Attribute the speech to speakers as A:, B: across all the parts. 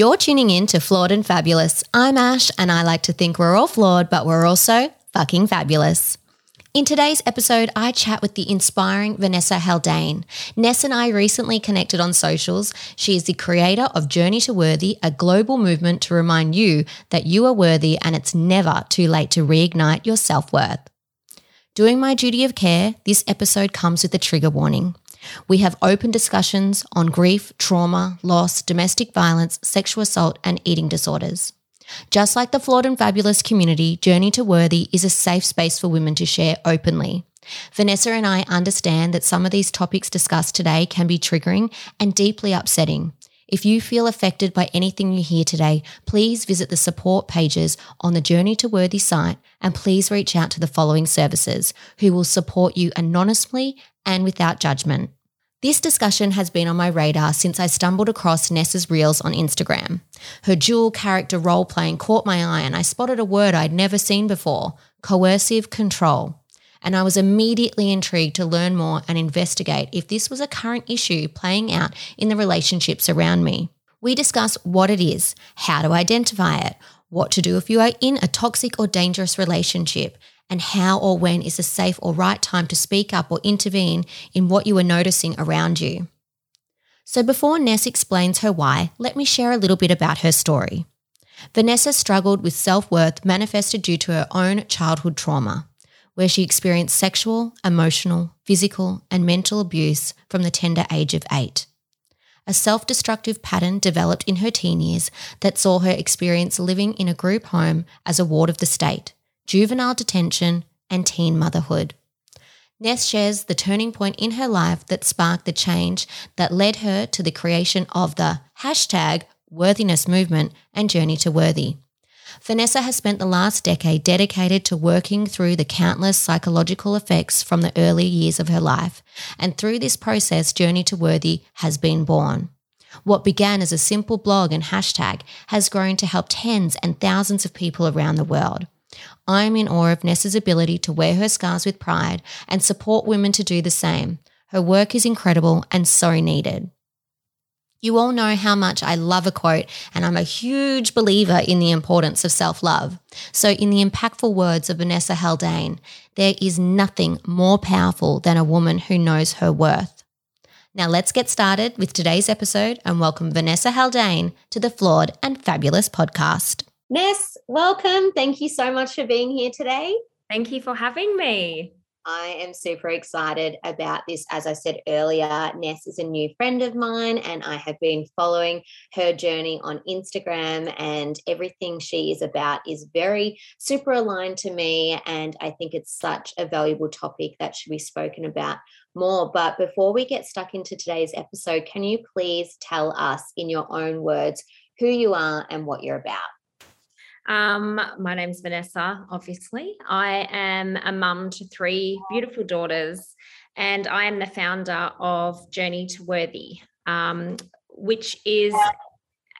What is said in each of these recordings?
A: You're tuning in to Flawed and Fabulous. I'm Ash, and I like to think we're all flawed, but we're also fucking fabulous. In today's episode, I chat with the inspiring Vanessa Haldane. Ness and I recently connected on socials. She is the creator of Journey to Worthy, a global movement to remind you that you are worthy and it's never too late to reignite your self worth. Doing my duty of care, this episode comes with a trigger warning. We have open discussions on grief, trauma, loss, domestic violence, sexual assault, and eating disorders. Just like the Flawed and Fabulous community, Journey to Worthy is a safe space for women to share openly. Vanessa and I understand that some of these topics discussed today can be triggering and deeply upsetting. If you feel affected by anything you hear today, please visit the support pages on the Journey to Worthy site and please reach out to the following services who will support you anonymously and without judgment. This discussion has been on my radar since I stumbled across Nessa's reels on Instagram. Her dual character role playing caught my eye and I spotted a word I'd never seen before coercive control. And I was immediately intrigued to learn more and investigate if this was a current issue playing out in the relationships around me. We discuss what it is, how to identify it, what to do if you are in a toxic or dangerous relationship, and how or when is the safe or right time to speak up or intervene in what you are noticing around you. So, before Ness explains her why, let me share a little bit about her story. Vanessa struggled with self worth manifested due to her own childhood trauma, where she experienced sexual, emotional, physical, and mental abuse from the tender age of eight. A self destructive pattern developed in her teen years that saw her experience living in a group home as a ward of the state juvenile detention, and teen motherhood. Ness shares the turning point in her life that sparked the change that led her to the creation of the hashtag worthiness movement and journey to worthy. Vanessa has spent the last decade dedicated to working through the countless psychological effects from the early years of her life, and through this process, Journey to Worthy has been born. What began as a simple blog and hashtag has grown to help tens and thousands of people around the world. I am in awe of Nessa's ability to wear her scars with pride and support women to do the same. Her work is incredible and so needed. You all know how much I love a quote, and I'm a huge believer in the importance of self love. So, in the impactful words of Vanessa Haldane, there is nothing more powerful than a woman who knows her worth. Now, let's get started with today's episode and welcome Vanessa Haldane to the Flawed and Fabulous podcast. Ness, welcome. Thank you so much for being here today.
B: Thank you for having me.
A: I am super excited about this. As I said earlier, Ness is a new friend of mine, and I have been following her journey on Instagram, and everything she is about is very super aligned to me. And I think it's such a valuable topic that should be spoken about more. But before we get stuck into today's episode, can you please tell us in your own words who you are and what you're about?
B: Um, my name's Vanessa, obviously. I am a mum to three beautiful daughters, and I am the founder of Journey to Worthy, um, which is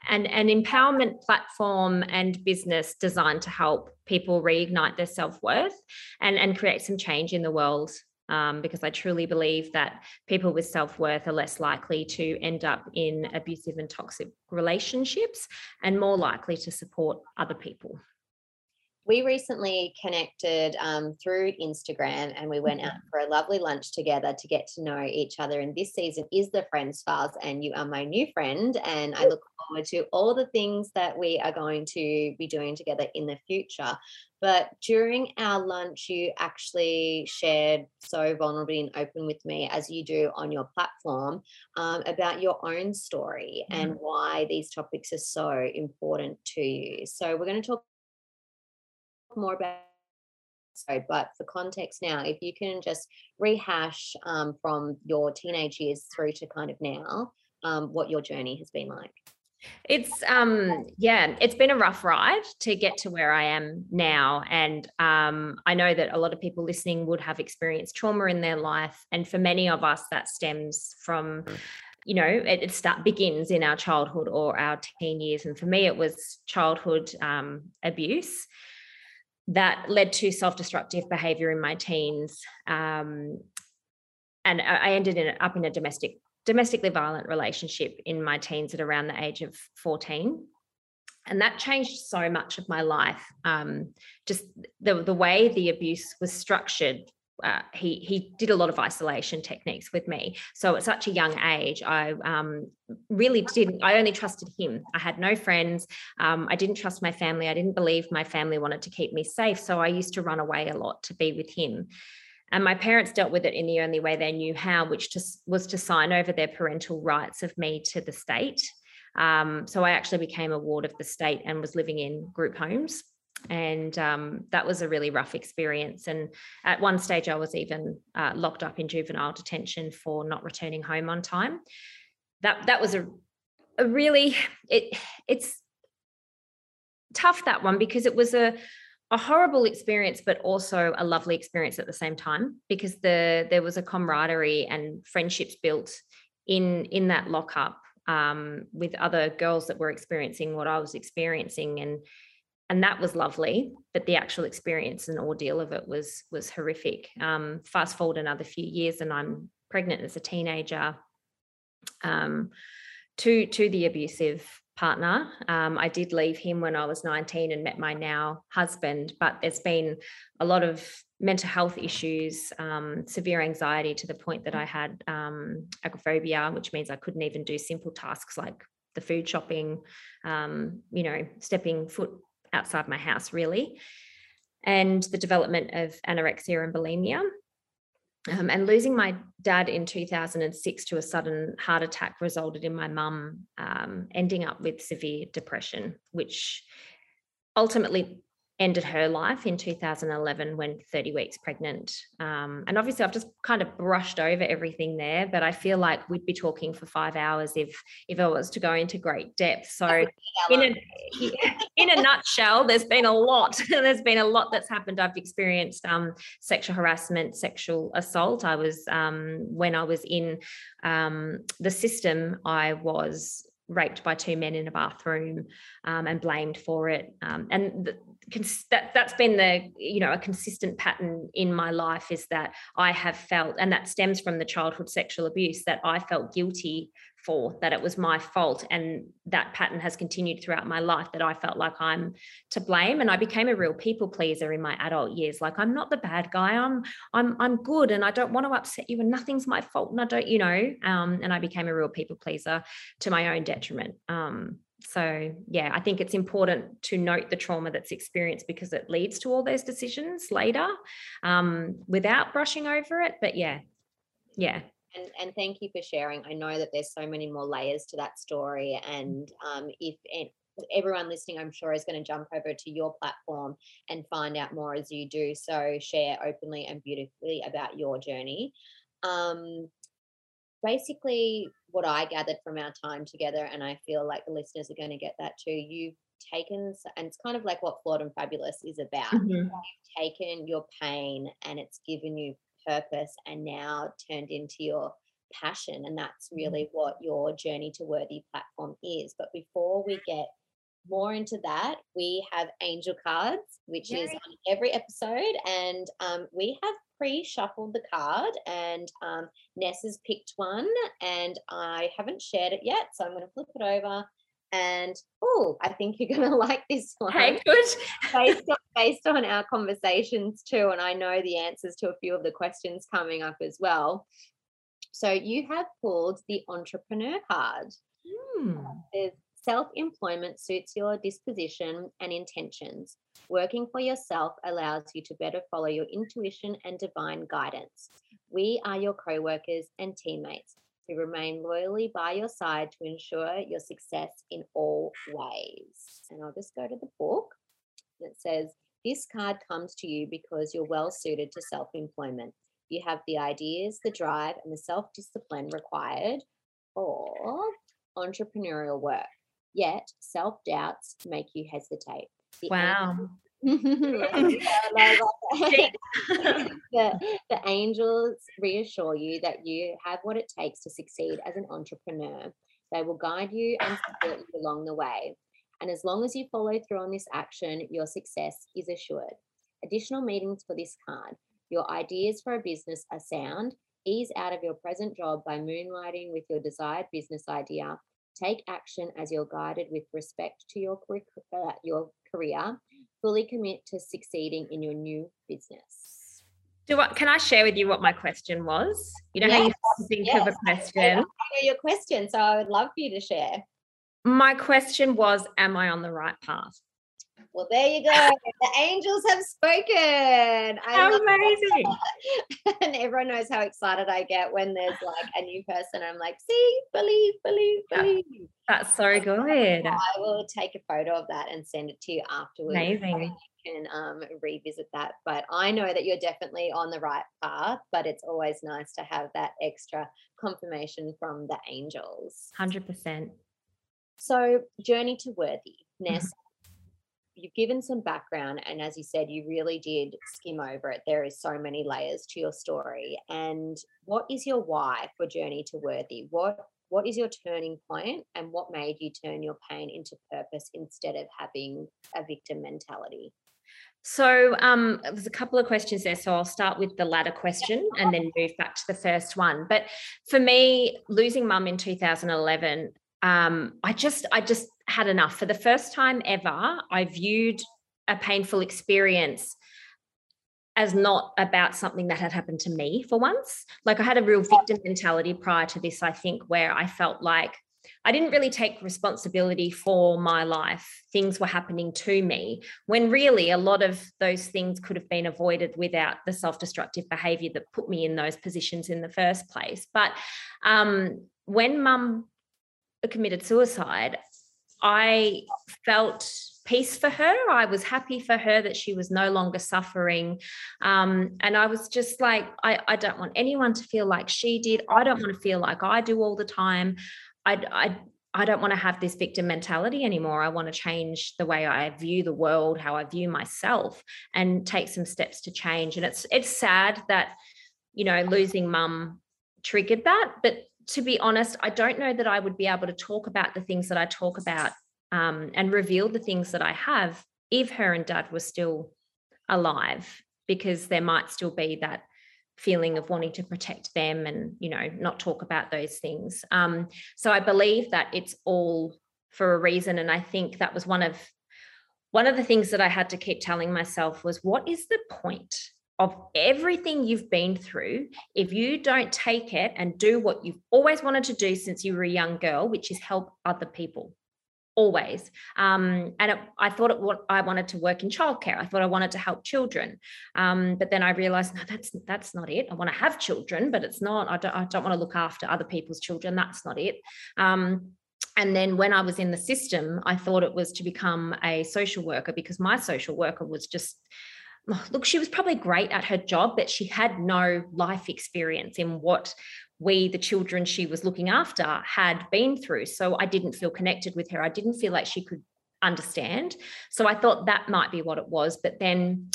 B: an, an empowerment platform and business designed to help people reignite their self worth and, and create some change in the world um, because I truly believe that people with self worth are less likely to end up in abusive and toxic relationships and more likely to support other people.
A: We recently connected um, through Instagram and we went out mm-hmm. for a lovely lunch together to get to know each other. And this season is the Friends Files, and you are my new friend. And I look forward to all the things that we are going to be doing together in the future. But during our lunch, you actually shared so vulnerably and open with me, as you do on your platform, um, about your own story mm. and why these topics are so important to you. So, we're going to talk more about so but for context now if you can just rehash um, from your teenage years through to kind of now um, what your journey has been like.
B: It's um yeah, it's been a rough ride to get to where I am now and um I know that a lot of people listening would have experienced trauma in their life and for many of us that stems from you know it, it start begins in our childhood or our teen years and for me it was childhood um, abuse that led to self-destructive behavior in my teens um, and I ended in, up in a domestic domestically violent relationship in my teens at around the age of 14 and that changed so much of my life um, just the, the way the abuse was structured uh, he he did a lot of isolation techniques with me. So at such a young age, I um, really didn't. I only trusted him. I had no friends. Um, I didn't trust my family. I didn't believe my family wanted to keep me safe. So I used to run away a lot to be with him. And my parents dealt with it in the only way they knew how, which just was to sign over their parental rights of me to the state. Um, so I actually became a ward of the state and was living in group homes and um, that was a really rough experience. And at one stage, I was even uh, locked up in juvenile detention for not returning home on time. That that was a, a really it it's tough that one because it was a a horrible experience, but also a lovely experience at the same time because the there was a camaraderie and friendships built in in that lockup um, with other girls that were experiencing what I was experiencing and and that was lovely but the actual experience and ordeal of it was was horrific. Um, fast forward another few years and i'm pregnant as a teenager um, to to the abusive partner. Um, i did leave him when i was 19 and met my now husband but there's been a lot of mental health issues um, severe anxiety to the point that i had um, agoraphobia which means i couldn't even do simple tasks like the food shopping um, you know stepping foot outside my house, really, and the development of anorexia and bulimia. Um, and losing my dad in 2006 to a sudden heart attack resulted in my mum um, ending up with severe depression, which ultimately ended her life in 2011 when 30 weeks pregnant. Um, and obviously, I've just kind of brushed over everything there, but I feel like we'd be talking for five hours if if I was to go into great depth. So, in a, in a nutshell, there's been a lot. there's been a lot that's happened. I've experienced um, sexual harassment, sexual assault. I was um, when I was in um, the system, I was raped by two men in a bathroom um, and blamed for it. Um, and the, that that's been the you know a consistent pattern in my life is that I have felt, and that stems from the childhood sexual abuse that I felt guilty for that it was my fault. And that pattern has continued throughout my life that I felt like I'm to blame. And I became a real people pleaser in my adult years. Like I'm not the bad guy. I'm I'm I'm good and I don't want to upset you and nothing's my fault and I don't you know um, and I became a real people pleaser to my own detriment. Um, so yeah i think it's important to note the trauma that's experienced because it leads to all those decisions later um, without brushing over it but yeah yeah.
C: And, and thank you for sharing. I know that there's so many more layers to that story and um, if everyone listening i'm sure is going to jump over to your platform and find out more as you do so share openly and beautifully about your journey. Um, basically what I gathered from our time together, and I feel like the listeners are going to get that too. You've taken, and it's kind of like what Flawed and Fabulous is about. Mm-hmm. You've taken your pain and it's given you purpose and now turned into your passion. And that's mm-hmm. really what your Journey to Worthy platform is. But before we get more into that, we have angel cards, which Yay. is on every episode. And um, we have pre shuffled the card, and um, Ness has picked one, and I haven't shared it yet. So I'm going to flip it over. And oh, I think you're going to like this one.
B: Hey, good.
C: based, on, based on our conversations too. And I know the answers to a few of the questions coming up as well. So you have pulled the entrepreneur card. Hmm. There's Self employment suits your disposition and intentions. Working for yourself allows you to better follow your intuition and divine guidance. We are your co workers and teammates who remain loyally by your side to ensure your success in all ways. And I'll just go to the book that says, This card comes to you because you're well suited to self employment. You have the ideas, the drive, and the self discipline required for entrepreneurial work. Yet self doubts make you hesitate.
B: The wow.
C: the, the angels reassure you that you have what it takes to succeed as an entrepreneur. They will guide you and support you along the way. And as long as you follow through on this action, your success is assured. Additional meanings for this card. Your ideas for a business are sound. Ease out of your present job by moonlighting with your desired business idea. Take action as you're guided with respect to your, uh, your career. Fully commit to succeeding in your new business.
B: Do what, can I share with you what my question was? You know yes, how you think yes. of a question? I know
C: your question, so I would love for you to share.
B: My question was Am I on the right path?
C: Well, there you go. the angels have spoken.
B: How amazing.
C: and everyone knows how excited I get when there's like a new person. I'm like, see, believe, believe, believe.
B: That's so good.
C: I will take a photo of that and send it to you afterwards.
B: Amazing.
C: You can um, revisit that. But I know that you're definitely on the right path, but it's always nice to have that extra confirmation from the angels.
B: 100%.
C: So, journey to worthiness. You've given some background and as you said you really did skim over it there is so many layers to your story and what is your why for journey to worthy what what is your turning point and what made you turn your pain into purpose instead of having a victim mentality
B: so um, there's a couple of questions there. So I'll start with the latter question and then move back to the first one. But for me, losing mum in 2011, um, I just I just had enough. For the first time ever, I viewed a painful experience as not about something that had happened to me for once. Like I had a real victim mentality prior to this, I think, where I felt like I didn't really take responsibility for my life. Things were happening to me when really a lot of those things could have been avoided without the self destructive behavior that put me in those positions in the first place. But um, when mum committed suicide, I felt peace for her. I was happy for her that she was no longer suffering. Um, and I was just like, I, I don't want anyone to feel like she did. I don't want to feel like I do all the time. I, I, I don't want to have this victim mentality anymore. I want to change the way I view the world, how I view myself, and take some steps to change. And it's it's sad that, you know, losing mum triggered that, but to be honest, I don't know that I would be able to talk about the things that I talk about um, and reveal the things that I have if her and dad were still alive, because there might still be that feeling of wanting to protect them and you know not talk about those things. Um, so i believe that it's all for a reason and i think that was one of one of the things that i had to keep telling myself was what is the point of everything you've been through, if you don't take it and do what you've always wanted to do since you were a young girl, which is help other people, always. Um, and it, I thought it, what I wanted to work in childcare. I thought I wanted to help children, um, but then I realized no, that's that's not it. I want to have children, but it's not. I don't. I don't want to look after other people's children. That's not it. Um, and then when I was in the system, I thought it was to become a social worker because my social worker was just look, she was probably great at her job, but she had no life experience in what we, the children she was looking after, had been through. So I didn't feel connected with her. I didn't feel like she could understand. So I thought that might be what it was. But then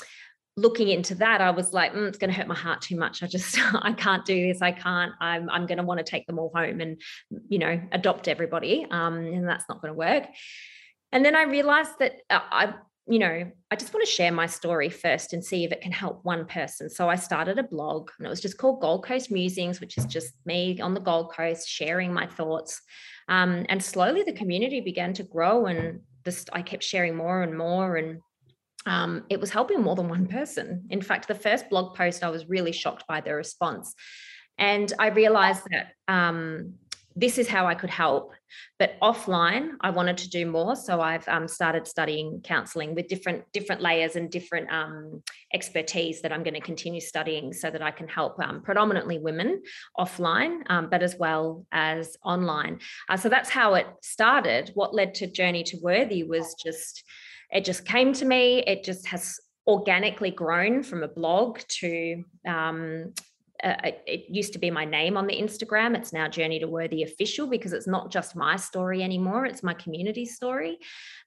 B: looking into that, I was like, mm, it's going to hurt my heart too much. I just, I can't do this. I can't. I'm, I'm going to want to take them all home and, you know, adopt everybody. Um, and that's not going to work. And then I realized that uh, I, you know, I just want to share my story first and see if it can help one person. So I started a blog and it was just called Gold Coast Musings, which is just me on the Gold Coast sharing my thoughts. Um, and slowly the community began to grow and this I kept sharing more and more and um, it was helping more than one person. In fact, the first blog post, I was really shocked by the response. And I realized that um, this is how I could help. But offline, I wanted to do more, so I've um, started studying counselling with different different layers and different um, expertise that I'm going to continue studying, so that I can help um, predominantly women offline, um, but as well as online. Uh, so that's how it started. What led to Journey to Worthy was just it just came to me. It just has organically grown from a blog to um, uh, it used to be my name on the Instagram. It's now Journey to Worthy Official because it's not just my story anymore, it's my community story.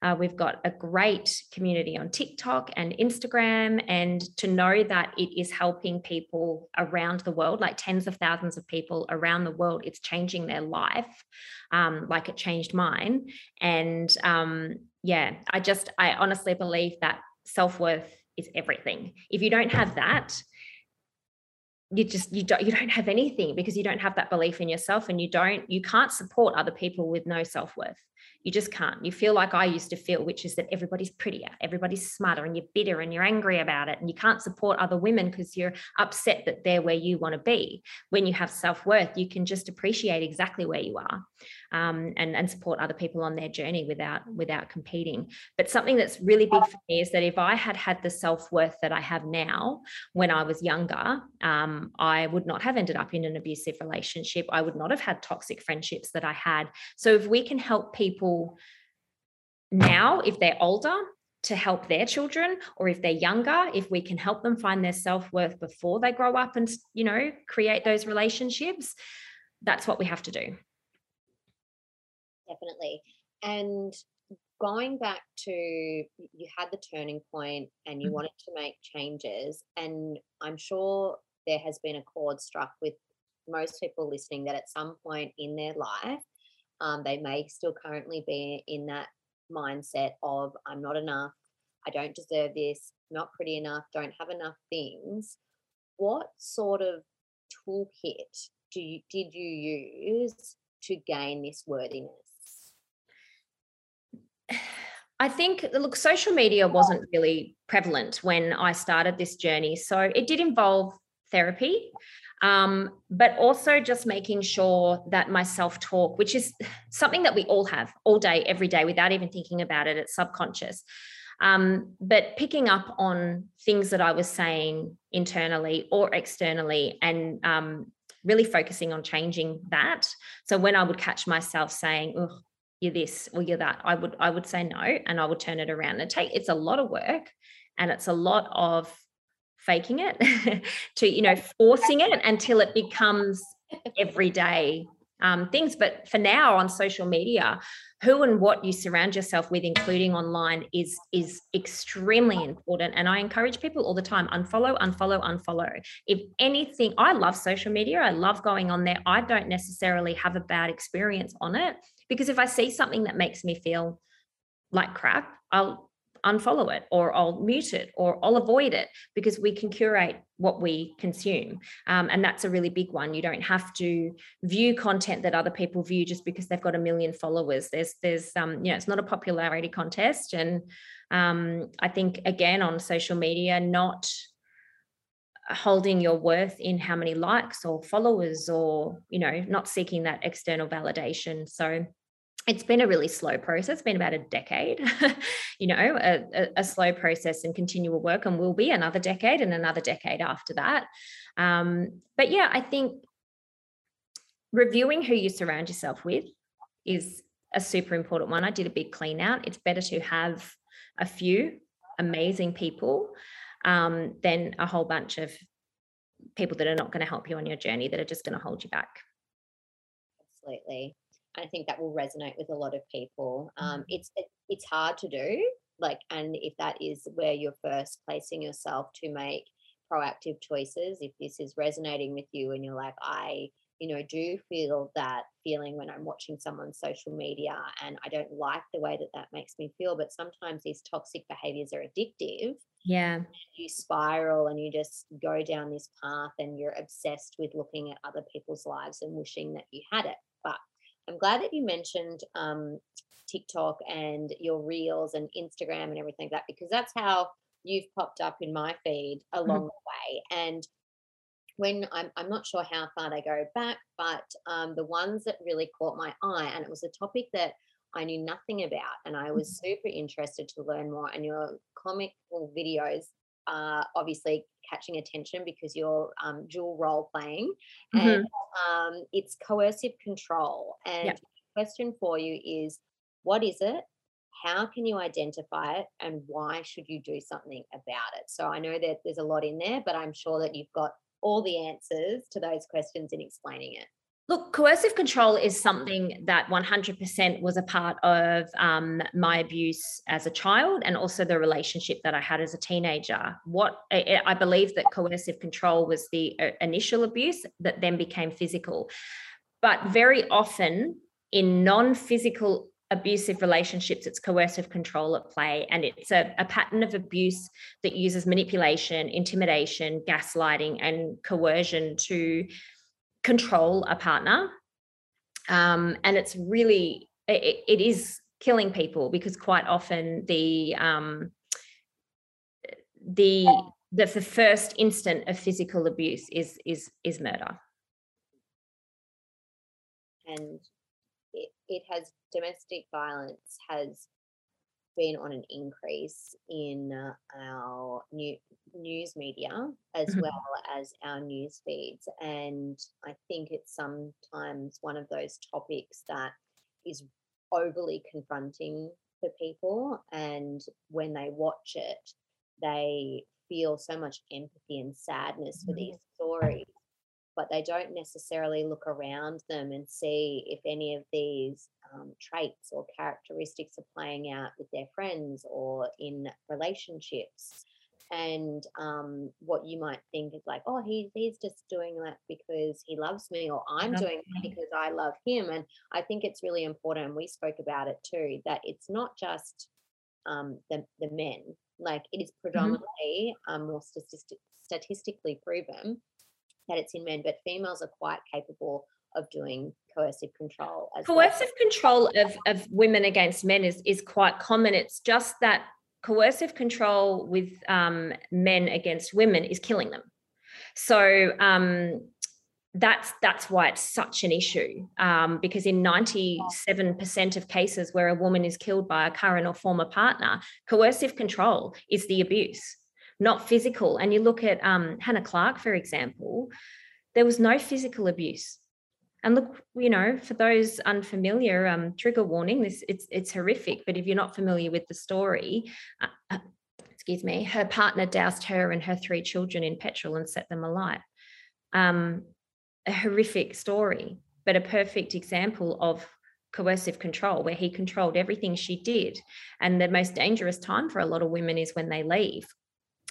B: Uh, we've got a great community on TikTok and Instagram, and to know that it is helping people around the world, like tens of thousands of people around the world, it's changing their life um, like it changed mine. And um, yeah, I just, I honestly believe that self worth is everything. If you don't have that, you just you don't you don't have anything because you don't have that belief in yourself and you don't you can't support other people with no self-worth. You just can't. You feel like i used to feel which is that everybody's prettier everybody's smarter and you're bitter and you're angry about it and you can't support other women because you're upset that they're where you want to be. When you have self-worth you can just appreciate exactly where you are um, and and support other people on their journey without without competing. But something that's really big for me is that if i had had the self-worth that i have now when i was younger um, i would not have ended up in an abusive relationship. I would not have had toxic friendships that i had. So if we can help people now if they're older to help their children or if they're younger if we can help them find their self-worth before they grow up and you know create those relationships that's what we have to do
C: definitely. And going back to you had the turning point and you mm-hmm. wanted to make changes, and I'm sure there has been a chord struck with most people listening that at some point in their life, um, they may still currently be in that mindset of I'm not enough, I don't deserve this, not pretty enough, don't have enough things. What sort of toolkit do you, did you use to gain this worthiness?
B: I think, look, social media wasn't really prevalent when I started this journey. So it did involve therapy, um, but also just making sure that my self talk, which is something that we all have all day, every day, without even thinking about it, it's subconscious. Um, but picking up on things that I was saying internally or externally and um, really focusing on changing that. So when I would catch myself saying, you're this or you're that i would i would say no and i would turn it around. And take it's a lot of work and it's a lot of faking it to you know forcing it until it becomes everyday um, things. But for now on social media who and what you surround yourself with including online is is extremely important. And i encourage people all the time unfollow unfollow unfollow. If anything i love social media. I love going on there. I don't necessarily have a bad experience on it because if I see something that makes me feel like crap, I'll unfollow it or I'll mute it or I'll avoid it because we can curate what we consume. Um, and that's a really big one. You don't have to view content that other people view just because they've got a million followers. There's, there's, um, you know, it's not a popularity contest. And um, I think, again, on social media, not holding your worth in how many likes or followers or, you know, not seeking that external validation. So, it's been a really slow process it's been about a decade you know a, a, a, slow process and continual work and will be another decade and another decade after that. Um, but yeah i think reviewing who you surround yourself with is a super important one. I did a big clean out. It's better to have a few amazing people um, than a whole bunch of people that are not going to help you on your journey that are just going to hold you back.
C: Absolutely I think that will resonate with a lot of people. Um, mm. it's it, it's hard to do, like, and if that is where you're first placing yourself to make proactive choices, if this is resonating with you, and you're like, I, you know, do feel that feeling when I'm watching someone's social media, and I don't like the way that that makes me feel. But sometimes these toxic behaviors are addictive.
B: Yeah,
C: you spiral and you just go down this path, and you're obsessed with looking at other people's lives and wishing that you had it. I'm glad that you mentioned um, TikTok and your reels and Instagram and everything like that because that's how you've popped up in my feed along mm-hmm. the way. And when I'm, I'm not sure how far they go back, but um, the ones that really caught my eye, and it was a topic that I knew nothing about, and I was mm-hmm. super interested to learn more. And your comical videos are obviously catching attention because you're um, dual role playing, mm-hmm. and um, it's coercive control. And the question for you is, what is it? How can you identify it, and why should you do something about it? So I know that there's a lot in there, but I'm sure that you've got all the answers to those questions in explaining it.
B: Look, coercive control is something that 100% was a part of um, my abuse as a child and also the relationship that I had as a teenager. What I believe that coercive control was the uh, initial abuse that then became physical. But very often in non physical abusive relationships, it's coercive control at play, and it's a, a, pattern of abuse that uses manipulation, intimidation, gaslighting, and coercion to control a partner. Um, and it's really, it, it is killing people because quite often the um, the the, the first instant of physical abuse is is is murder
C: and it, it has domestic violence has been on an increase in uh, our new news media as mm-hmm. well as our news feeds and i think it's sometimes one of those topics that is overly confronting for people and when they watch it they feel so much empathy and sadness for these mm-hmm. stories but they don't necessarily look around them and see if any of these um, traits or characteristics are playing out with their friends or in relationships. And um, what you might think is like, oh, he, he's just doing that because he loves me, or I'm doing it because I love him. And I think it's really important, and we spoke about it too, that it's not just um, the, the men, like it is mm-hmm. predominantly mm-hmm. um, more statistic, statistically proven it's in men, but females are quite capable of doing coercive control.
B: coercive well. control of, of women against men is, is quite common. It's just that coercive control with um, men against women is killing them. So um, that's that's why it's such an issue um, because in 97% of cases where a woman is killed by a current or former partner coercive control is the abuse not physical. And you look at um, Hannah Clarke, for example, there was no physical abuse. And look, you know, for those unfamiliar, um, trigger warning. This it's it's horrific. But if you're not familiar with the story, uh, uh, excuse me, her partner doused her and her three children in petrol and set them alight. Um, a horrific story, but a perfect example of coercive control where he controlled everything she did. And the most dangerous time for a lot of women is when they leave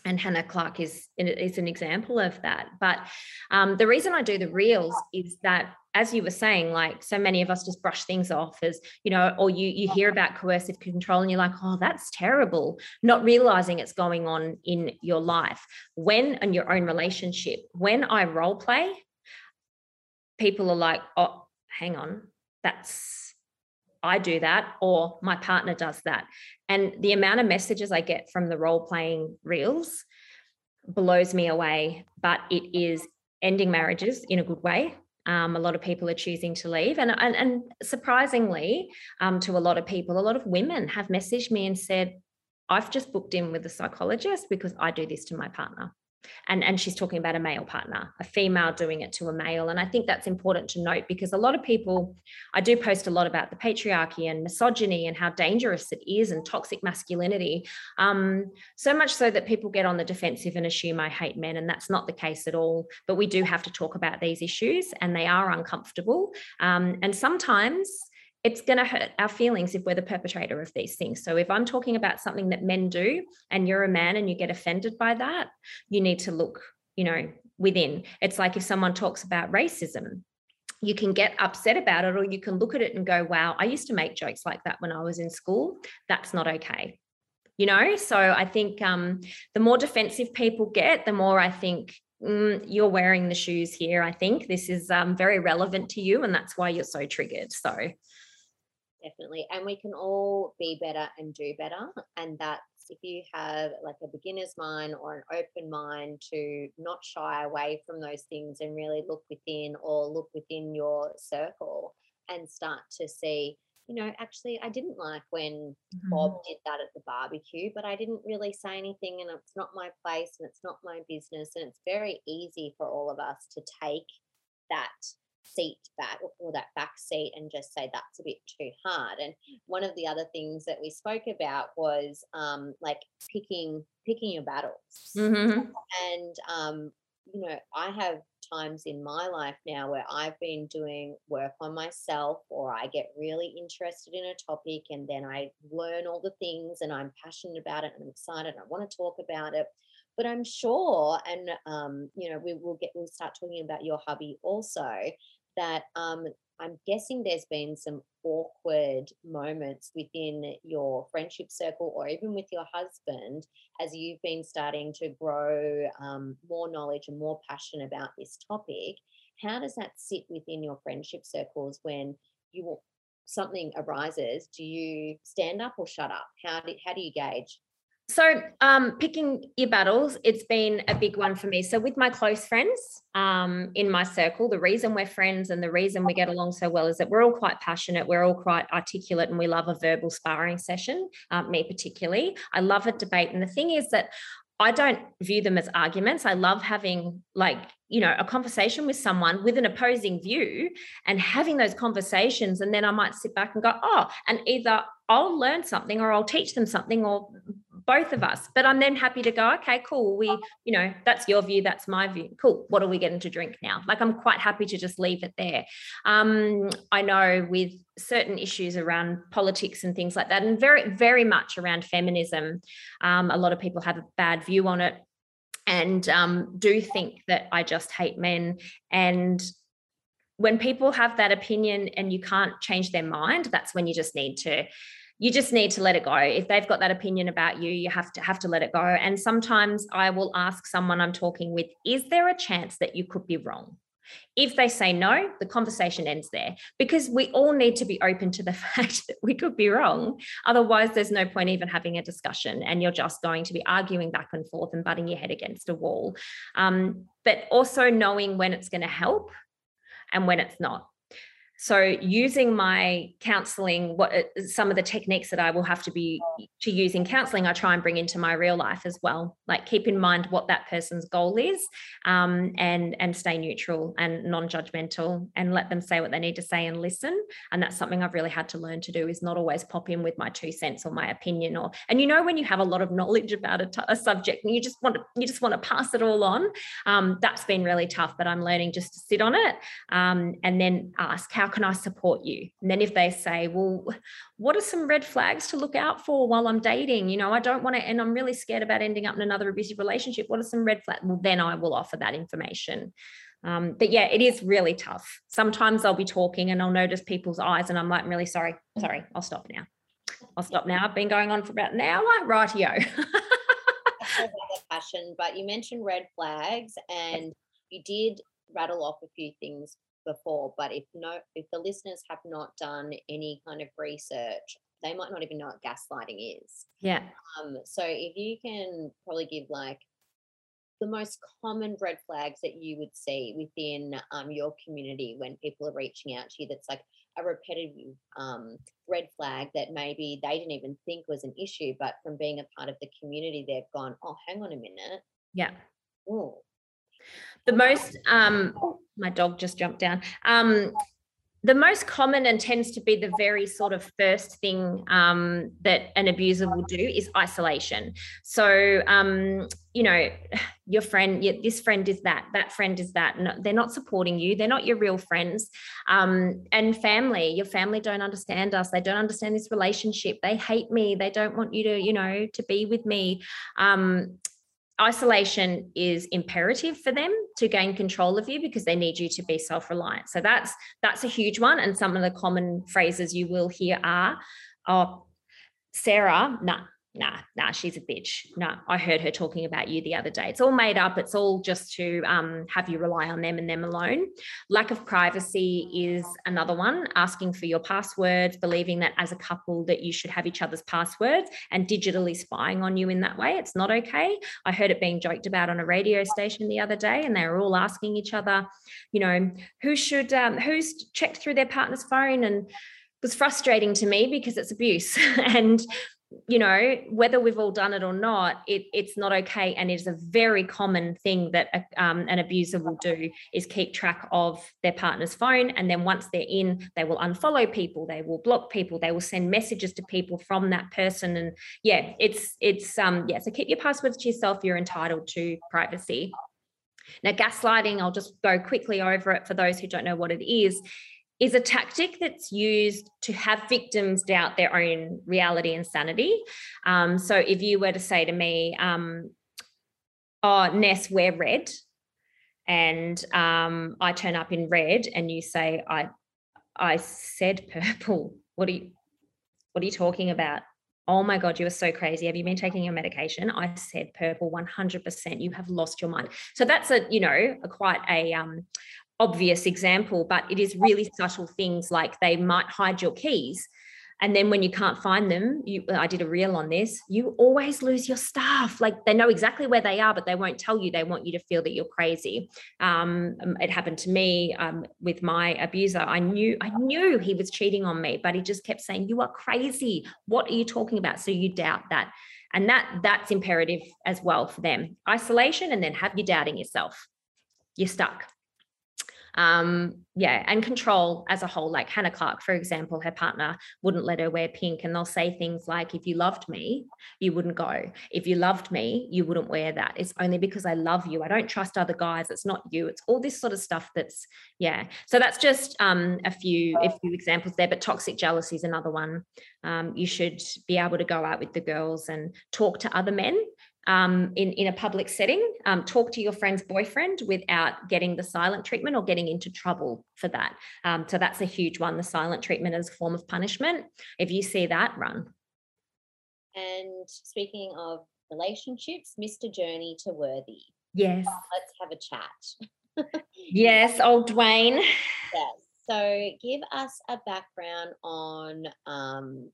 B: and Hannah Clarke is is an example of that. But um, the reason I do the reels is that, as you were saying, like so many of us just brush things off as you know, or you you hear about coercive control and you're like, oh, that's terrible, not realizing it's going on in your life. When in your own relationship, when I role play, people are like, oh, hang on, that's I do that or my partner does that. And the amount of messages I get from the role playing reels blows me away, but it is ending marriages in a good way. Um, a lot of people are choosing to leave. And, and, and surprisingly, um, to a lot of people, a lot of women have messaged me and said, I've just booked in with a psychologist because I do this to my partner and and she's talking about a male partner a female doing it to a male. And i think that's important to note because a lot of people i do post a lot about the patriarchy and misogyny and how dangerous it is and toxic masculinity um, so much so that people get on the defensive and assume i hate men and that's not the case at all. But we do have to talk about these issues and they are uncomfortable um, and sometimes it's going to hurt our feelings if we're the perpetrator of these things. So if I'm talking about something that men do and you're a man and you get offended by that, you need to look, you know, within. It's like if someone talks about racism, you can get upset about it or you can look at it and go, wow, I used to make jokes like that when I was in school. That's not okay. You know, so I think um, the more defensive people get, the more I think mm, you're wearing the shoes here. I think this is um, very relevant to you, and that's why you're so triggered. So,
C: definitely. And we can all be better and do better. And that's if you have like a beginner's mind or an open mind to not shy away from those things and really look within or look within your circle and start to see, you know, actually, I didn't like when mm-hmm. Bob did that at the barbecue, but I didn't really say anything and it's not my place and it's not my business. And it's very easy for all of us to take that seat back or that back seat and just say that's a bit too hard. And one of the other things that we spoke about was um, like picking picking your battles. Mm-hmm. and um, you know i have times in my life now where i've been doing work on myself or i get really interested in a topic and then i learn all the things and i'm passionate about it and i'm excited and i want to talk about it but i'm sure and um, you know we will get we'll start talking about your hubby also that um, I'm guessing there's been some awkward moments within your friendship circle or even with your husband as you've been starting to grow um, more knowledge and more passion about this topic. How does that sit within your friendship circles when you something arises? Do you stand up or shut up? How do, how do you gauge?
B: So, um, picking your battles, it's been a big one for me. So, with my close friends um, in my circle, the reason we're friends and the reason we get along so well is that we're all quite passionate, we're all quite articulate, and we love a verbal sparring session, uh, me particularly. I love a debate. And the thing is that I don't view them as arguments. I love having, like, you know, a conversation with someone with an opposing view and having those conversations. And then I might sit back and go, oh, and either I'll learn something or I'll teach them something or both of us. But I'm then happy to go, okay, cool. We, you know, that's your view, that's my view. Cool. What are we getting to drink now? Like I'm quite happy to just leave it there. Um, I know with certain issues around politics and things like that, and very, very much around feminism, um, a lot of people have a bad view on it and um, do think that I just hate men. And when people have that opinion and you can't change their mind, that's when you just need to you just need to let it go if they've got that opinion about you you have to have to let it go and sometimes i will ask someone i'm talking with is there a chance that you could be wrong if they say no, the conversation ends there because we all need to be open to the fact that we could be wrong. Otherwise, there's no point even having a discussion and you're just going to be arguing back and forth and butting your head against a wall. Um, but also knowing when it's going to help and when it's not so using my counseling what uh, some of the techniques that i will have to be to use in counseling i try and bring into my real life as well. Like keep in mind what that person's goal is um, and and stay neutral and non-judgmental and let them say what they need to say and listen. And that's something i've really had to learn to do is not always pop in with my two cents or my opinion or and you know when you have a lot of knowledge about a, t- a subject and you just want to you just want to pass it all on um, that's been really tough but i'm learning just to sit on it um, and then ask how how can I support you? And then if they say, well, what are some red flags to look out for while I'm dating? You know, I don't want to, and I'm really scared about ending up in another abusive relationship. What are some red flags? Well, then I will offer that information. Um, but yeah, it is really tough. Sometimes I'll be talking and I'll notice people's eyes and I'm like, I'm really sorry. Sorry, I'll stop now. I'll stop now. I've been going on for about an hour. Rightio.
C: passion, but you mentioned red flags and you did rattle off a few things before, but if no, if the listeners have not done any kind of research, they might not even know what gaslighting is.
B: Yeah.
C: Um, so if you can probably give like the most common red flags that you would see within um, your community when people are reaching out to you that's like a repetitive um, red flag that maybe they didn't even think was an issue but from being a part of the community they've gone oh hang on a minute
B: yeah
C: oh
B: the most um my dog just jumped down um the most common and tends to be the very sort of first thing um, that an abuser will do is isolation. So, um, you know, your friend, this friend is that, that friend is that. No, they're not supporting you. They're not your real friends. Um, and family, your family don't understand us. They don't understand this relationship. They hate me. They don't want you to, you know, to be with me. Isolation is imperative for them to gain control of you because they need you to be self-reliant. So that's that's a huge one. And some of the common phrases you will hear are oh sarah nah nah, nah, she's a bitch. No, I heard her talking about you the other day. It's all made up. It's all just to um, have you rely on them and them alone. Lack of privacy is another one. Asking for your passwords, believing that as a couple that you should have each other's passwords and digitally spying on you in that way. It's not okay. I heard it being joked about on a radio station the other day, and they were all asking each other, you know, who should, um, who's checked through their partner's phone and was frustrating to me because it's abuse and you know whether we've all done it or not it, it's not okay and it's a very common thing that a, um, an abuser will do is keep track of their partner's phone and then once they're in they will unfollow people they will block people they will send messages to people from that person and yeah it's it's um yeah so keep your passwords to yourself you're entitled to privacy. Now gaslighting i'll just go quickly over it for those who don't know what it is is a tactic that's used to have victims doubt their own reality and sanity. Um, so if you were to say to me, um, oh, Ness, wear red, and um, I turn up in red and you say, I I said purple. What are you what are you talking about? Oh my God, you are so crazy. Have you been taking your medication? I said purple 100%. You have lost your mind. So that's a, you know, a quite a um, obvious example, but it is really subtle things like they might hide your keys. And then when you can't find them you i did a reel on this you always lose your stuff. Like they know exactly where they are but they won't tell you. They want you to feel that you're crazy. Um, um, it happened to me um, with my abuser. I knew i knew he was cheating on me but he just kept saying you are crazy. What are you talking about? So you doubt that. And that that's imperative as well for them. Isolation and then have you doubting yourself. You're stuck um, yeah, and control as a whole. Like Hannah Clarke, for example, her partner wouldn't let her wear pink, and they'll say things like, "If you loved me, you wouldn't go. If you loved me, you wouldn't wear that. It's only because I love you. I don't trust other guys. It's not you. It's all this sort of stuff. That's yeah. So that's just um, a few a few examples there. But toxic jealousy is another one. Um, you should be able to go out with the girls and talk to other men um, in, in a public setting. Um, talk to your friend's boyfriend without getting the silent treatment or getting into trouble for that. Um, so that's a huge one the silent treatment as a form of punishment. If you see that, run.
D: And speaking of relationships, Mr. Journey to Worthy.
B: Yes.
D: Let's have a chat.
B: yes, old Dwayne.
D: Yes. So give us a background on um,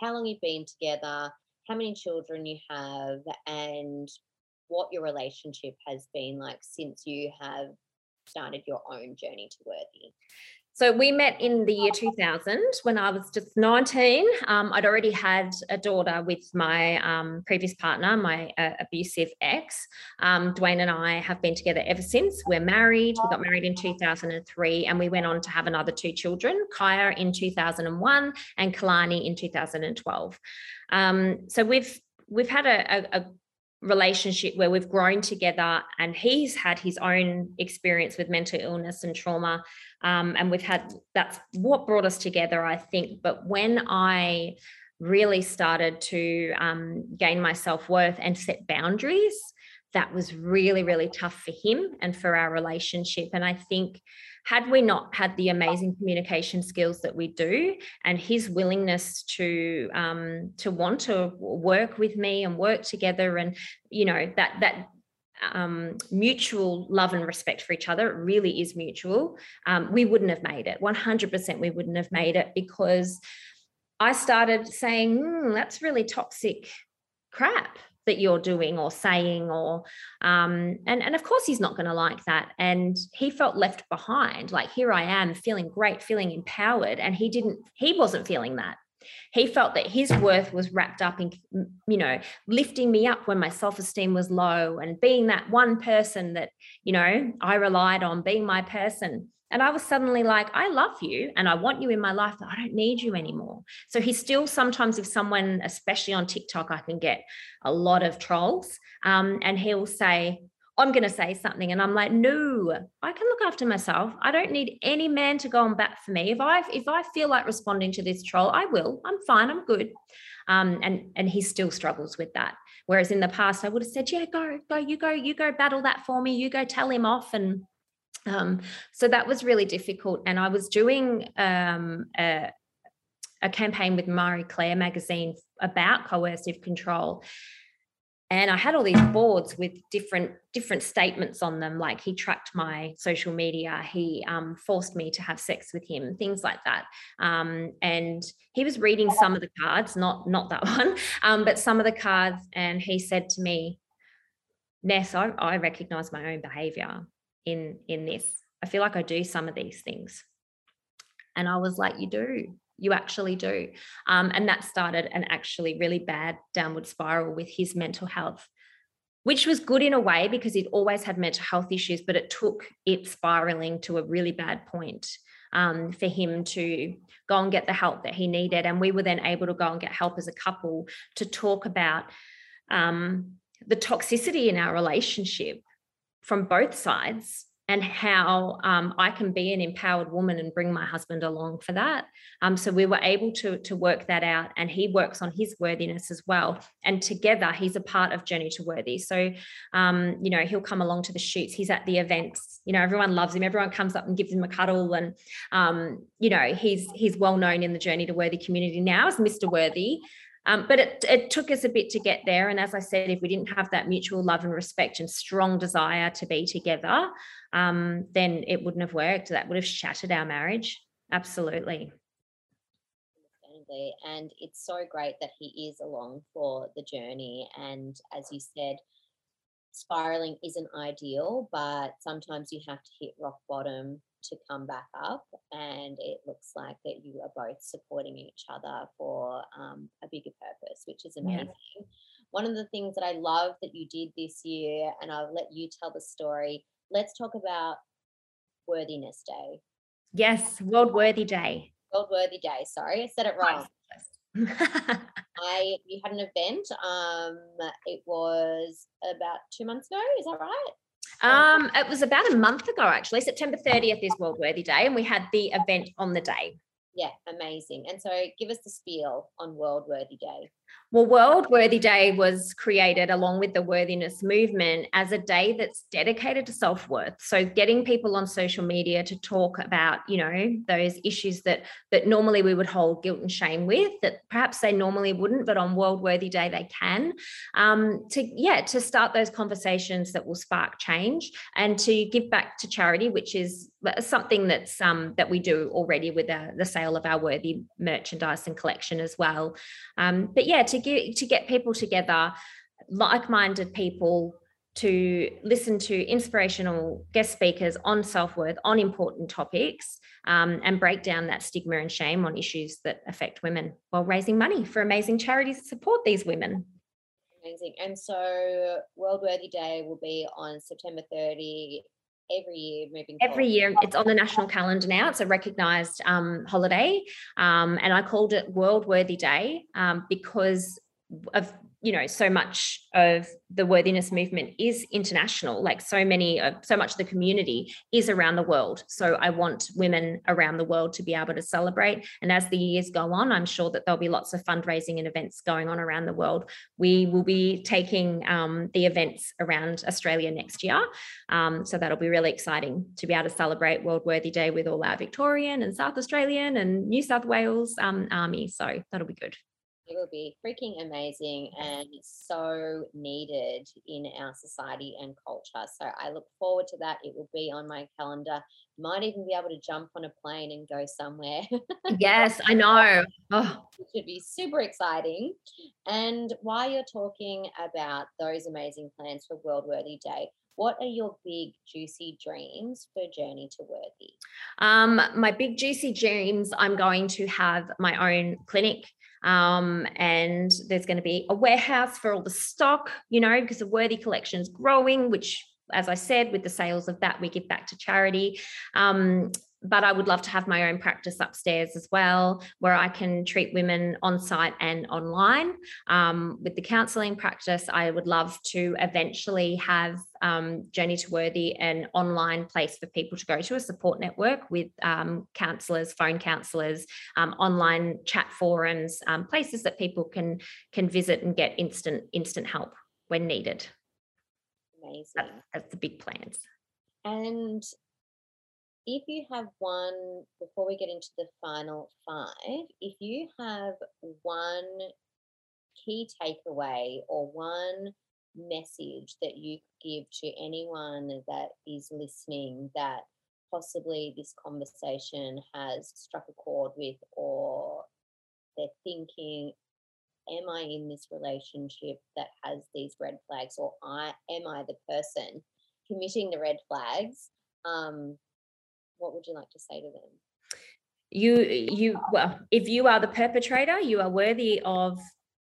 D: how long you've been together, how many children you have, and what your relationship has been like since you have started your own journey to Worthy.
B: So we met in the year 2000 when I was just 19. Um, I'd already had a daughter with my um, previous partner, my uh, abusive ex. Um, Dwayne and I have been together ever since. We're married. We got married in 2003 and we went on to have another two children, Kaya in 2001 and Kalani in 2012. Um, so we've we've had a, a, a relationship where we've grown together and he's had his own experience with mental illness and trauma um, and we've had that's what brought us together i think. But when i really started to um, gain my self-worth and set boundaries that was really really tough for him and for our relationship. And i think had we not had the amazing communication skills that we do and his willingness to um, to want to work with me and work together and you know that that um, mutual love and respect for each other it really is mutual um, we wouldn't have made it. 100% we wouldn't have made it because i started saying mm, that's really toxic crap that you're doing or saying or um, and and of course he's not going to like that. And he felt left behind. Like here i am feeling great feeling empowered. And he didn't he wasn't feeling that he felt that his worth was wrapped up in you know lifting me up when my self-esteem was low and being that one person that you know i relied on being my person and I was suddenly like, I love you and I want you in my life, but I don't need you anymore. So he's still sometimes, if someone, especially on TikTok, I can get a lot of trolls, um, and he'll say, I'm going to say something. And I'm like, no, I can look after myself. I don't need any man to go and bat for me. If I if I feel like responding to this troll, I will. I'm fine. I'm good. Um, and and he still struggles with that. Whereas in the past, I would have said, yeah, go, go, you go, you go battle that for me. You go tell him off and um, so that was really difficult. And I was doing um, a, a campaign with Marie Claire magazine about coercive control. And I had all these boards with different different statements on them, like he tracked my social media, he um, forced me to have sex with him, things like that. Um, and he was reading some of the cards, not not that one, um, but some of the cards, and he said to me, "Ness, I, I recognize my own behavior in in this. I feel like i do some of these things. And i was like you do you actually do. Um, and that started an actually really bad downward spiral with his mental health which was good in a way because he'd always had mental health issues but it took it spiraling to a really bad point um, for him to go and get the help that he needed. And we were then able to go and get help as a couple to talk about um, the toxicity in our relationship from both sides and how um, I can be an empowered woman and bring my husband along for that. Um, so we were able to, to work that out, and he works on his worthiness as well. And together, he's a part of Journey to Worthy. So, um, you know, he'll come along to the shoots. He's at the events. You know, everyone loves him. Everyone comes up and gives him a cuddle, and um, you know, he's he's well known in the Journey to Worthy community now as Mr. Worthy. Um, but it, it took us a bit to get there. And as I said, if we didn't have that mutual love and respect and strong desire to be together, um, then it wouldn't have worked. That would have shattered our marriage. Absolutely.
C: And it's so great that he is along for the journey. And as you said, spiraling isn't ideal, but sometimes you have to hit rock bottom to come back up. And it looks like that you are both supporting each other for um, a bigger purpose, which is amazing. Yeah. One of the things that I love that you did this year, and I'll let you tell the story. Let's talk about Worthiness Day.
B: Yes, World Worthy Day.
C: World Worthy Day. Sorry, I said it wrong. I you had an event. Um, it was about two months ago. Is that right?
B: Um, it was about a month ago, actually. September 30th is World Worthy Day, and we had the event on the day.
C: Yeah, amazing. And so give us the spiel on World Worthy Day.
B: Well, World Worthy Day was created along with the worthiness movement as a day that's dedicated to self worth. So, getting people on social media to talk about, you know, those issues that that normally we would hold guilt and shame with, that perhaps they normally wouldn't, but on World Worthy Day they can. Um, to yeah, to start those conversations that will spark change and to give back to charity, which is something that's um, that we do already with the, the sale of our worthy merchandise and collection as well. Um, but yeah, to to get to get people together, like-minded people to listen to inspirational guest speakers on self-worth on important topics um, and break down that stigma and shame on issues that affect women while raising money for amazing charities to support these women.
C: Amazing. And so world worthy day will be on september 30 every year moving
B: every forward. year it's on the national calendar now it's a recognized um, holiday um, and i called it world worthy day um, because of you know so much of the worthiness movement is international like so many of so much of the community is around the world. So i want women around the world to be able to celebrate. And as the years go on i'm sure that there'll be lots of fundraising and events going on around the world. We will be taking um, the events around australia next year. Um, so that'll be really exciting to be able to celebrate world worthy day with all our victorian and south australian and new south wales um, army. So that'll be good
C: it will be freaking amazing and so needed in our society and culture. So I look forward to that. It will be on my calendar. Might even be able to jump on a plane and go somewhere.
B: yes, I know. Oh.
C: It should be super exciting. And while you're talking about those amazing plans for World Worthy Day, what are your big juicy dreams for Journey to Worthy?
B: Um, my big juicy dreams, I'm going to have my own clinic um, and there's going to be a warehouse for all the stock, you know, because the Worthy collection is growing, which as I said, with the sales of that, we give back to charity. Um, but I would love to have my own practice upstairs as well, where I can treat women on site and online. Um, with the counselling practice, I would love to eventually have um, Journey to Worthy an online place for people to go to, a support network with um, counsellors, phone counsellors, um, online chat forums, um, places that people can can visit and get instant instant help when needed.
C: Amazing.
B: That's, that's the big plans.
C: And if you have one, before we get into the final five, if you have one key takeaway or one message that you give to anyone that is listening that possibly this conversation has struck a chord with or they're thinking am i in this relationship that has these red flags or i am i the person committing the red flags? Um, what would you like to say to them?
B: You, you, well, if you are the perpetrator, you are worthy of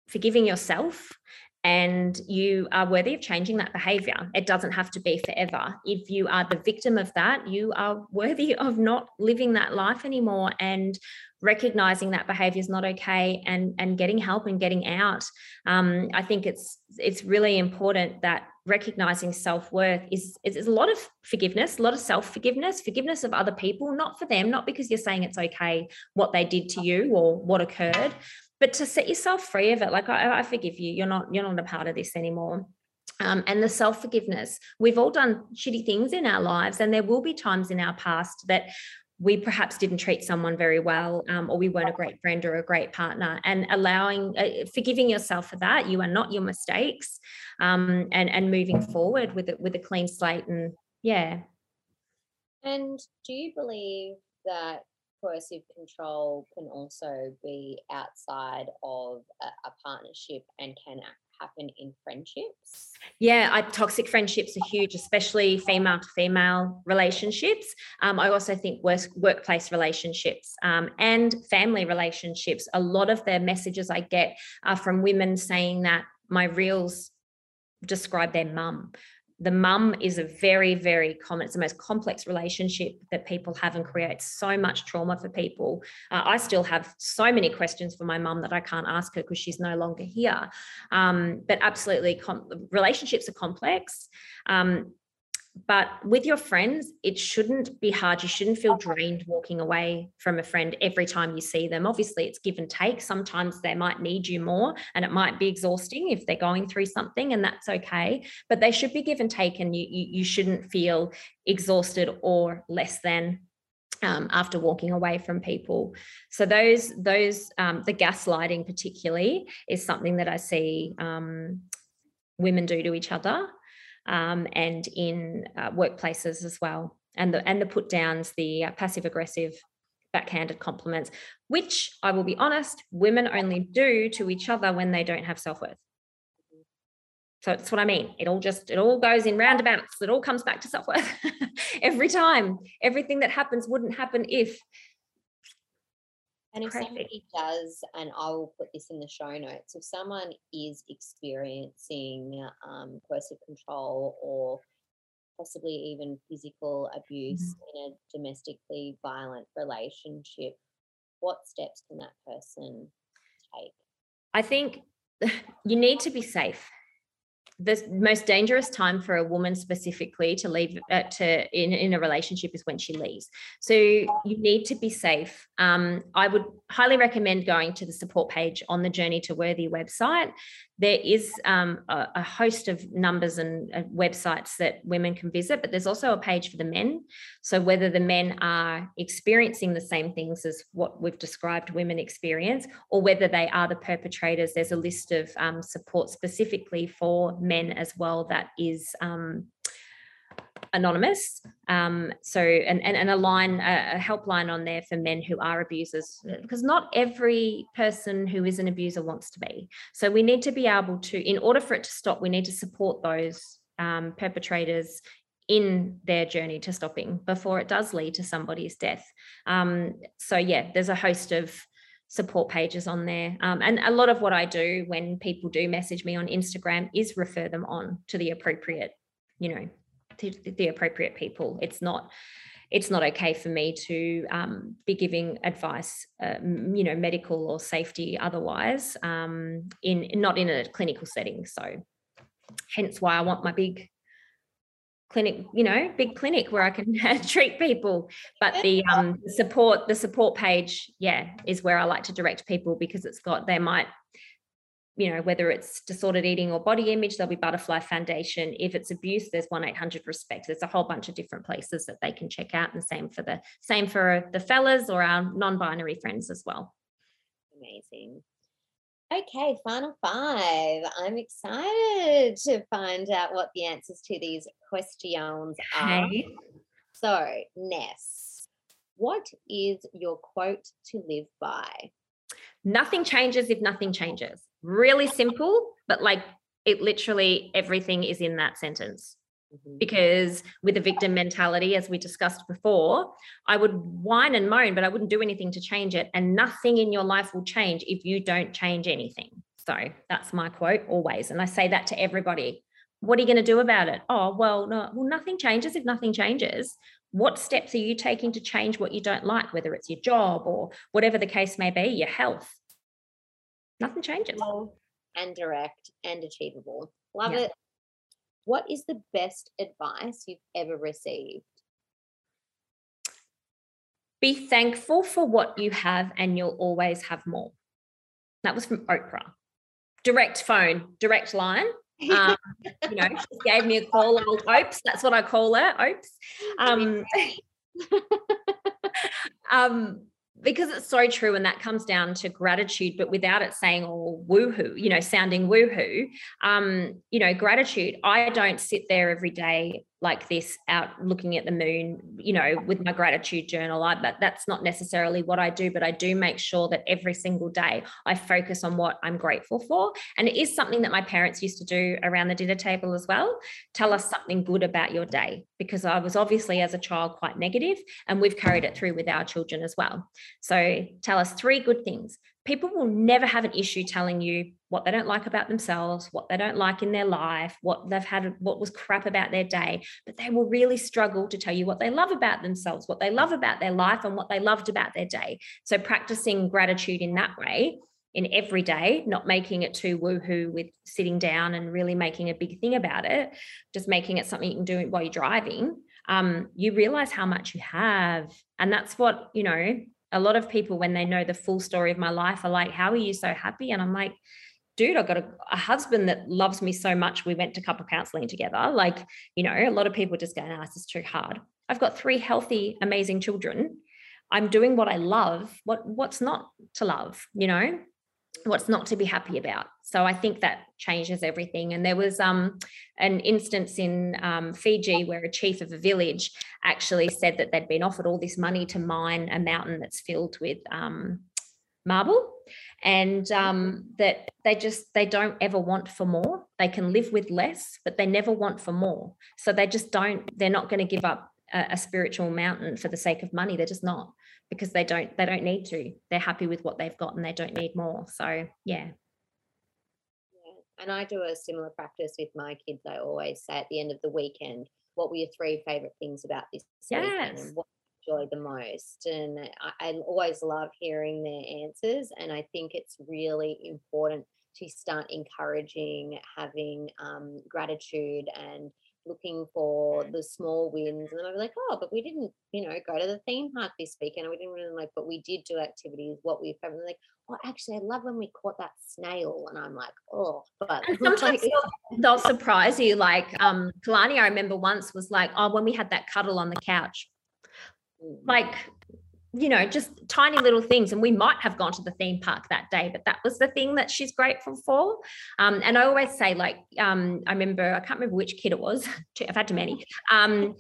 B: forgiving yourself and you are worthy of changing that behavior. It doesn't have to be forever. If you are the victim of that, you are worthy of not living that life anymore and recognizing that behavior is not okay and and getting help and getting out. Um, I think it's it's really important that recognizing self-worth is, is, is a lot of forgiveness a lot of self-forgiveness forgiveness of other people not for them not because you're saying it's okay what they did to you or what occurred but to set yourself free of it like I, I forgive you you're not you're not a part of this anymore um, and the self forgiveness. We've all done shitty things in our lives, and there will be times in our past that we perhaps didn't treat someone very well um, or we weren't a great friend or a great partner. And allowing uh, forgiving yourself for that you are not your mistakes um, and and moving forward with it with a clean slate and yeah.
D: And do you believe that coercive control can also be outside of a, a partnership and can happen in friendships?
B: Yeah, I, toxic friendships are huge, especially female to female relationships. Um, I also think work, workplace relationships um, and family relationships. A lot of the messages I get are from women saying that my reels describe their mum the mum is a very very common it's the most complex relationship that people have and creates so much trauma for people. Uh, i still have so many questions for my mum that i can't ask her because she's no longer here. Um, but absolutely com- relationships are complex. Um, but with your friends it shouldn't be hard. You shouldn't feel drained walking away from a friend every time you see them. Obviously it's give and take. Sometimes they might need you more and it might be exhausting if they're going through something and that's okay but they should be give and take and you you, you shouldn't feel exhausted or less than um, after walking away from people. So those those um, the gaslighting particularly is something that i see um, women do to each other um, and in uh, workplaces as well. And the and the put downs, the uh, passive aggressive backhanded compliments, which I will be honest, women only do to each other when they don't have self worth. So that's what I mean. It all just it all goes in roundabouts. It all comes back to self worth every time. Everything that happens wouldn't happen if
D: and if Perfect. somebody does, and I will put this in the show notes, if someone is experiencing um, coercive control or possibly even physical abuse mm-hmm. in a domestically violent relationship, what steps can that person take?
B: I think you need to be safe the most dangerous time for a woman specifically to leave uh, to in, in a relationship is when she leaves. So you need to be safe. Um, i would highly recommend going to the support page on the journey to worthy website there is um, a, a, host of numbers and uh, websites that women can visit, but there's also a page for the men. So, whether the men are experiencing the same things as what we've described women experience, or whether they are the perpetrators, there's a list of um, support specifically for men as well that is um, anonymous. Um, so and, and and a line, a, helpline on there for men who are abusers, because not every person who is an abuser wants to be. So we need to be able to, in order for it to stop, we need to support those um, perpetrators in their journey to stopping before it does lead to somebody's death. Um, so yeah, there's a host of support pages on there. Um, and a lot of what I do when people do message me on Instagram is refer them on to the appropriate, you know, to the appropriate people. It's not it's not okay for me to um, be giving advice, uh, you know, medical or safety otherwise, um, in not in a clinical setting. So, hence why I want my big clinic, you know, big clinic where I can treat people. But the um, support, the support page, yeah, is where I like to direct people because it's got they might you know, whether it's disordered eating or body image, there'll be Butterfly Foundation. If it's abuse, there's one eight hundred Respect. There's a whole bunch of different places that they can check out, and same for the same for the fellas or our non-binary friends as well.
D: Amazing. Okay, final five. I'm excited to find out what the answers to these questions are. So, Ness, what is your quote to live by?
B: Nothing changes if nothing changes really simple, but like it literally everything is in that sentence. Mm-hmm. Because with a victim mentality, as we discussed before, I would whine and moan, but I wouldn't do anything to change it. And nothing in your life will change if you don't change anything. So that's my quote always. And I say that to everybody. What are you going to do about it? Oh, well, no, well, nothing changes if nothing changes. What steps are you taking to change what you don't like, whether it's your job or whatever the case may be, your health? Nothing changes.
D: And direct and achievable. Love yeah. it.
C: What is the best advice you've ever received?
B: Be thankful for what you have, and you'll always have more. That was from Oprah. Direct phone, direct line. Um, you know, she gave me a call, old Opes. That's what I call her, Opes. Um, um, because it's so true and that comes down to gratitude but without it saying all woohoo you know sounding woohoo um you know gratitude. I don't sit there every day like this out looking at the moon you know with my gratitude journal I, but that's not necessarily what i do but i do make sure that every single day i focus on what i'm grateful for. And it is something that my parents used to do around the dinner table as well tell us something good about your day because i was obviously as a child quite negative and we've carried it through with our children as well. So tell us three good things people will never have an issue telling you what they don't like about themselves, what they don't like in their life, what they've had, what was crap about their day, but they will really struggle to tell you what they love about themselves, what they love about their life, and what they loved about their day. So, practicing gratitude in that way in every day, not making it too woohoo with sitting down and really making a big thing about it, just making it something you can do while you're driving. Um, you realize how much you have. And that's what, you know, a lot of people, when they know the full story of my life, are like, How are you so happy? And I'm like, Dude, I've got a, a husband that loves me so much. We went to couple counseling together. Like, you know, a lot of people just go, No, this is too hard. I've got three healthy, amazing children. I'm doing what I love. What what's not to love, you know? What's not to be happy about. So I think that changes everything. And there was um, an instance in um, Fiji where a chief of a village actually said that they'd been offered all this money to mine a mountain that's filled with um, marble. And um, that they just they don't ever want for more. They can live with less but they never want for more. So they just don't they're not going to give up a, a spiritual mountain for the sake of money. They're just not because they don't they don't need to they're happy with what they've got and they don't need more so yeah
C: and I do a similar practice with my kids. I always say at the end of the weekend, what were your three favorite things about this weekend
B: Yes.
C: and what you enjoyed the most? And I, I always love hearing their answers. And I think it's really important to start encouraging having um, gratitude and looking for the small wins. And then I'll be like, oh, but we didn't, you know, go to the theme park this weekend. We didn't really like, but we did do activities. What we've favorite? Like, oh, actually, I love when we caught that snail. And I'm like, oh, but
B: And
C: like,
B: sometimes they'll, they'll surprise you. Like um, Kalani, I remember once was like, oh, when we had that cuddle on the couch,
C: mm,
B: like you know just tiny little things. And we might have gone to the theme park that day but that was the thing that she's grateful for. Um, and i always say like um, i remember i can't remember which kid it was. I've had too many. Um,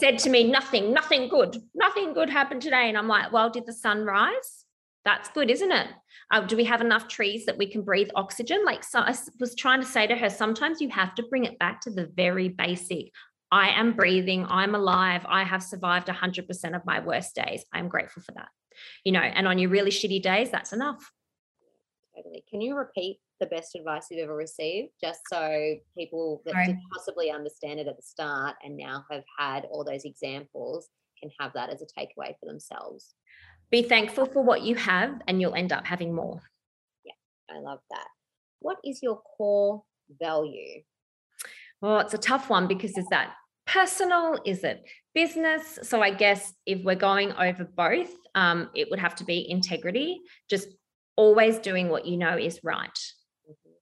B: said to me nothing nothing good. Nothing good happened today. And i'm like well did the sun rise? That's good isn't it? Uh, do we have enough trees that we can breathe oxygen? Like so I was trying to say to her sometimes you have to bring it back to the very basic I am breathing, I'm alive, I have survived 100% of my worst days. I'm grateful for that. You know, and on your really shitty days, that's enough.
C: Totally. Can you repeat the best advice you've ever received, just so people that
B: Sorry.
C: didn't possibly understand it at the start and now have had all those examples can have that as a takeaway for themselves?
B: Be thankful for what you have, and you'll end up having more.
C: Yeah, I love that. What is your core value?
B: Well, it's a tough one because is that personal? Is it business? So I guess if we're going over both, um, it would have to be integrity, just always doing what you know is right.
C: Mhm.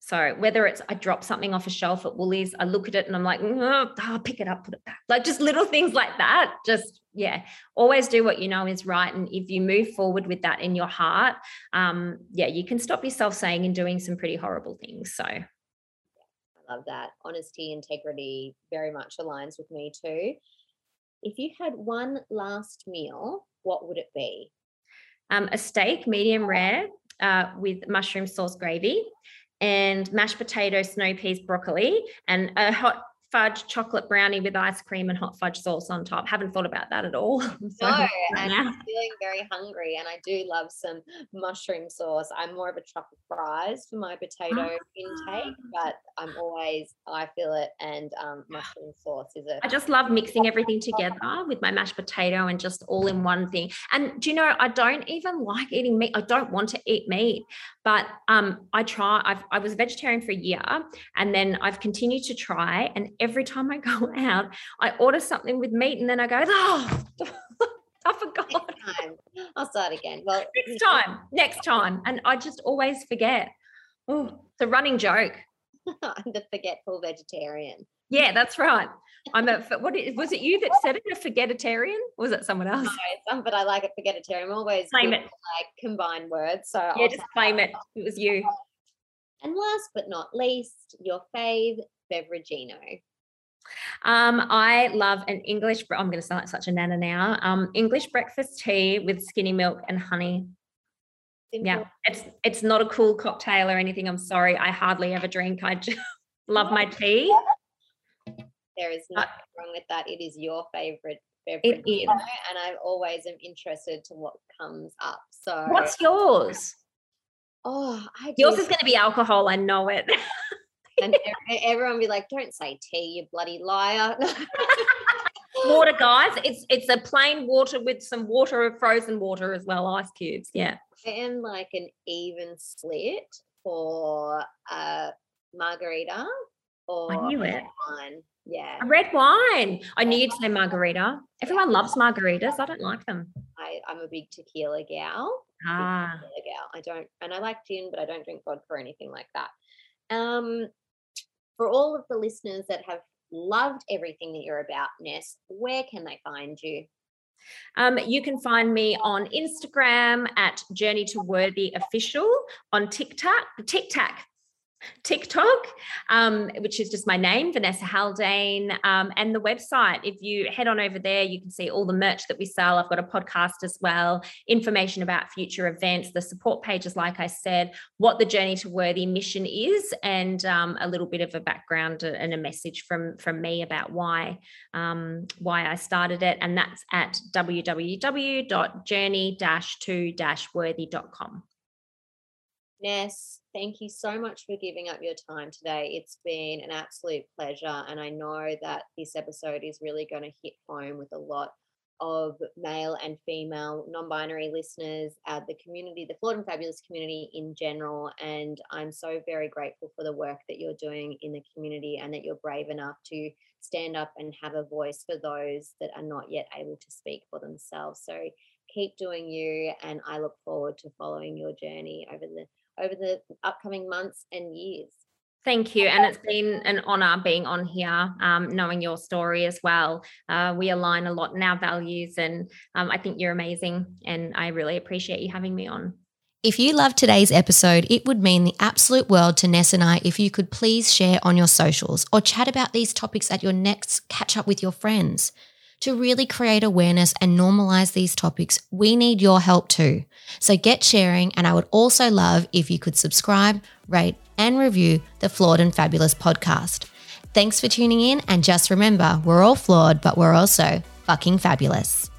B: So whether it's I drop something off a shelf at Woolies, I look at it and I'm like, oh, I'll pick it up, put it back. Like just little things like that. Just yeah, always do what you know is right. And if you move forward with that in your heart, um, yeah, you can stop yourself saying and doing some pretty horrible things. So
C: love that. Honesty, integrity very much aligns with me too. If you had one last meal, what would it be?
B: um, a steak, medium rare, uh, with mushroom sauce gravy, and mashed potato, snow peas, broccoli, and a hot fudge chocolate brownie with ice cream and hot fudge sauce on top. Haven't thought about that at all.
C: So no, and I'm feeling very hungry, and I do love some mushroom sauce. I'm more of a chocolate fries for my potato intake, but I'm always I feel it, and um, mushroom sauce is it.
B: I just love mixing everything together with my mashed potato and just all in one thing. And do you know, I don't even like eating meat. I don't want to eat meat, but um, I try. I've, I was a vegetarian for a year, and then I've continued to try, and every time I go out, I order something with meat and then I go, oh, I forgot.
C: Next time. I'll start again. Well,
B: next time, next time. And I just always forget. Oh, it's a running joke.
C: I'm the forgetful vegetarian.
B: Yeah, that's right. I'm a what was it you that said it? A forgetitarian? Was it someone else? No,
C: but I like a forgetitarian. I'm always
B: claim it.
C: like combine words. So
B: yeah, I'll just claim it. It was you.
C: And last but not least, your fave beverageino.
B: Um, I love an English. I'm going to sound like such a nana now. Um, English breakfast tea with skinny milk and honey. Simple. Yeah, it's it's not a cool cocktail or anything. I'm sorry. I hardly ever drink. I just love my tea.
C: There is nothing wrong with that. It is your favorite beverage, it is. and I always am interested to what comes up. So,
B: what's yours?
C: Oh, I
B: yours is going to be alcohol. I know it.
C: and everyone be like, "Don't say tea, you bloody liar."
B: water, guys. It's it's a plain water with some water, frozen water as well, ice cubes. Yeah,
C: and like an even split for a margarita or
B: I knew it.
C: wine. Yeah,
B: a red wine. I knew you'd say margarita. Everyone loves margaritas. I don't like them.
C: I, I'm a big tequila gal.
B: Ah,
C: tequila gal. I don't, and I like gin, but I don't drink vodka or anything like that. Um, for all of the listeners that have loved everything that you're about, Ness, where can they find you?
B: Um, you can find me on Instagram at Journey to Worthy Official, on TikTok, TikTok, TikTok, um, which is just my name, Vanessa Haldane, um, and the website. If you head on over there, you can see all the merch that we sell. I've got a podcast as well, information about future events, the support pages, like I said, what the Journey to Worthy mission is, and um, a little bit of a background and a message from from me about why um, why I started it, and that's at www.journey-to-worthy.com.
C: Ness, thank you so much for giving up your time today. It's been an absolute pleasure. And I know that this episode is really going to hit home with a lot of male and female non binary listeners, uh, the community, the Flawed and Fabulous community in general. And I'm so very grateful for the work that you're doing in the community and that you're brave enough to stand up and have a voice for those that are not yet able to speak for themselves. So keep doing you. And I look forward to following your journey over the over the upcoming months and years.
B: Thank you. And it's been an honor being on here, um, knowing your story as well. Uh, we align a lot in our values, and um, I think you're amazing. And I really appreciate you having me on.
A: If you loved today's episode, it would mean the absolute world to Ness and I if you could please share on your socials or chat about these topics at your next catch up with your friends. To really create awareness and normalize these topics, we need your help too. So get sharing, and I would also love if you could subscribe, rate, and review the Flawed and Fabulous podcast. Thanks for tuning in, and just remember, we're all flawed, but we're also fucking fabulous.